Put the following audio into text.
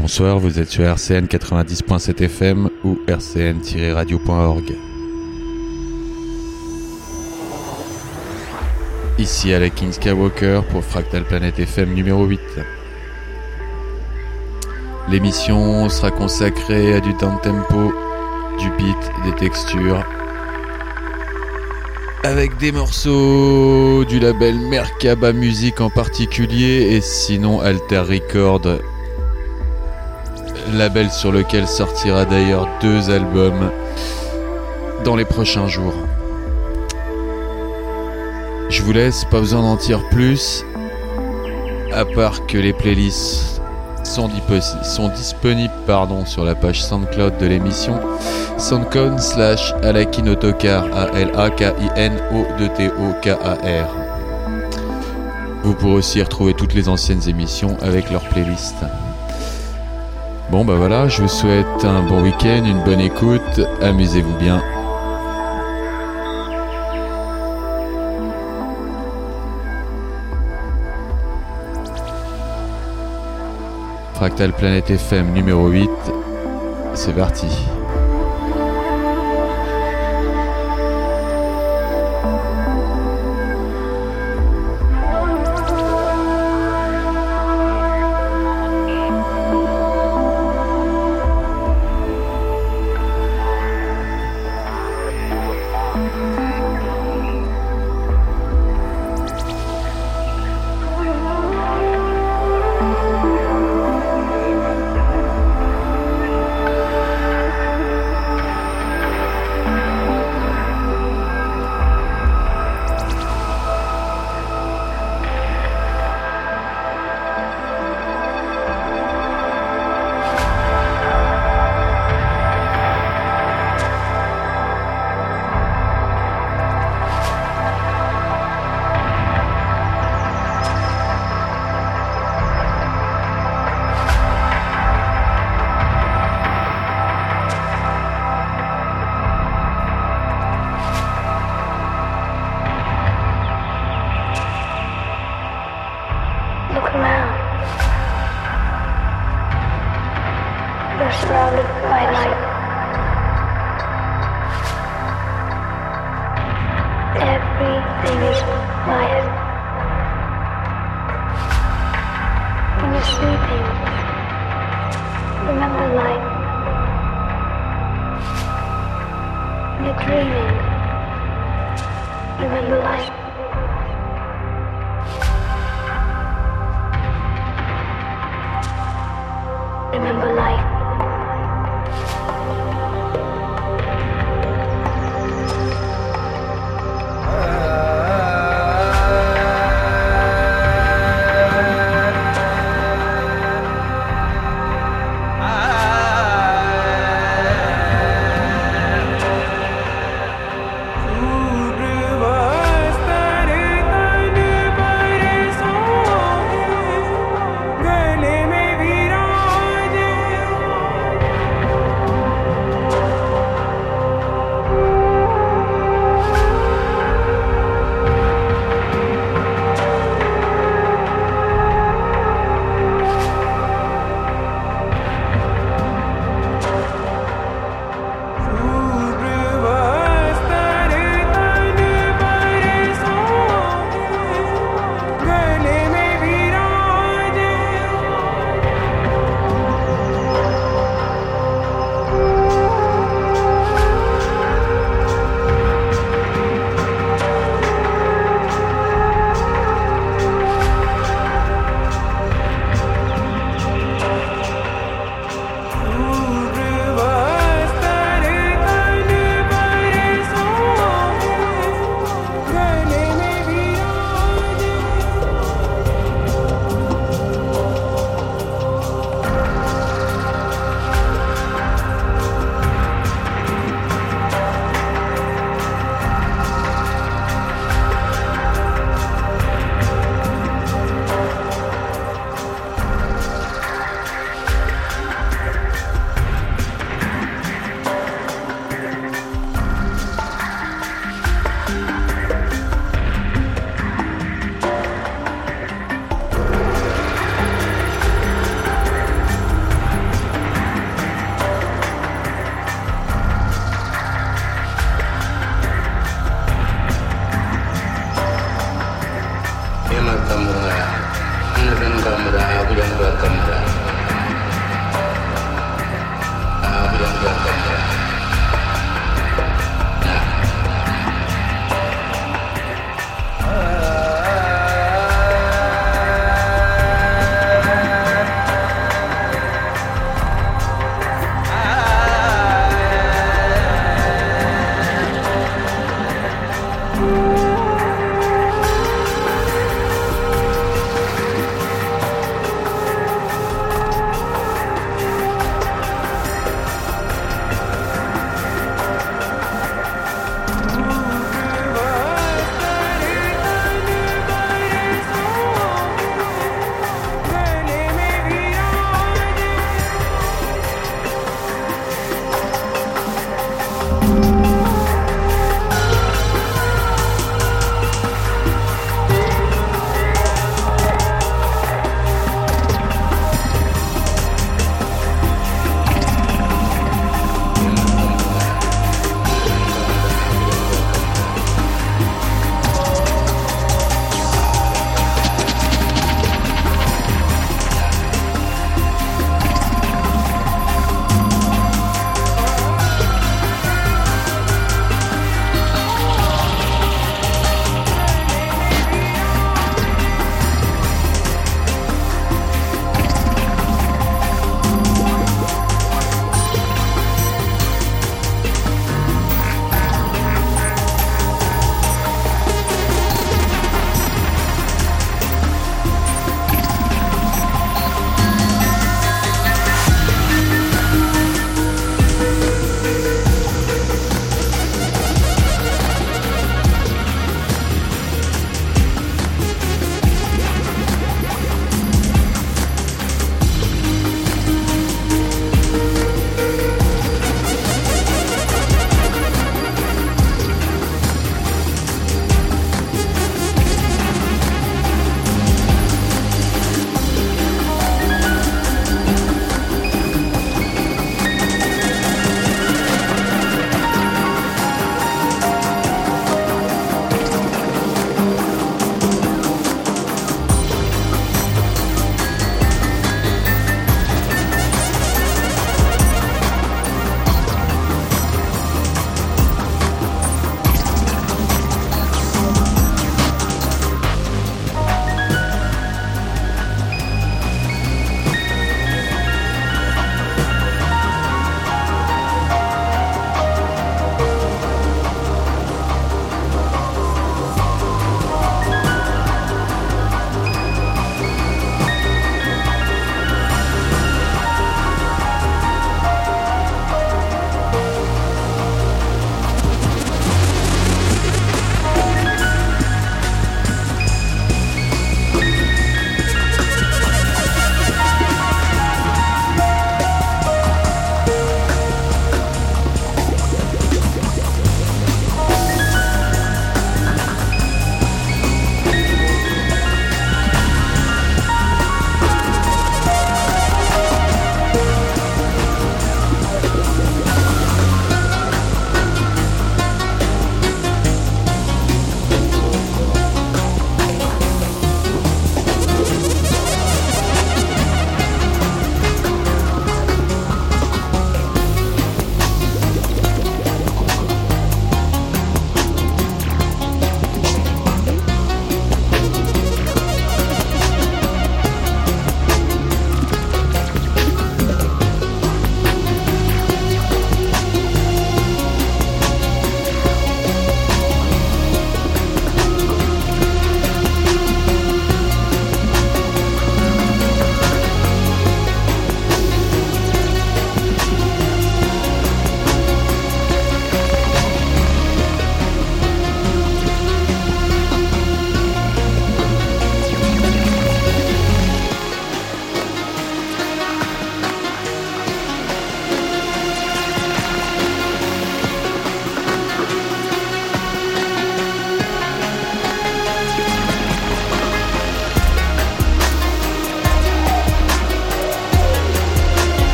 Bonsoir, vous êtes sur RCN 90.7 FM ou rcn-radio.org. Ici Alex Skywalker pour Fractal Planet FM numéro 8. L'émission sera consacrée à du down tempo, du beat, des textures, avec des morceaux du label Merkaba Music en particulier et sinon Alter Record, label sur lequel sortira d'ailleurs deux albums dans les prochains jours. Je vous laisse, pas besoin d'en dire plus, à part que les playlists sont, disponibles sur la page SoundCloud de l'émission soundcloud slash alakinotokar A-L-A-K-I-N-O-D-T-O-K-A-R. Vous pourrez aussi retrouver toutes les anciennes émissions avec leur playlist. Bon bah voilà, je vous souhaite un bon week-end, une bonne écoute, amusez-vous bien. Fractal Planet FM numéro 8, c'est parti.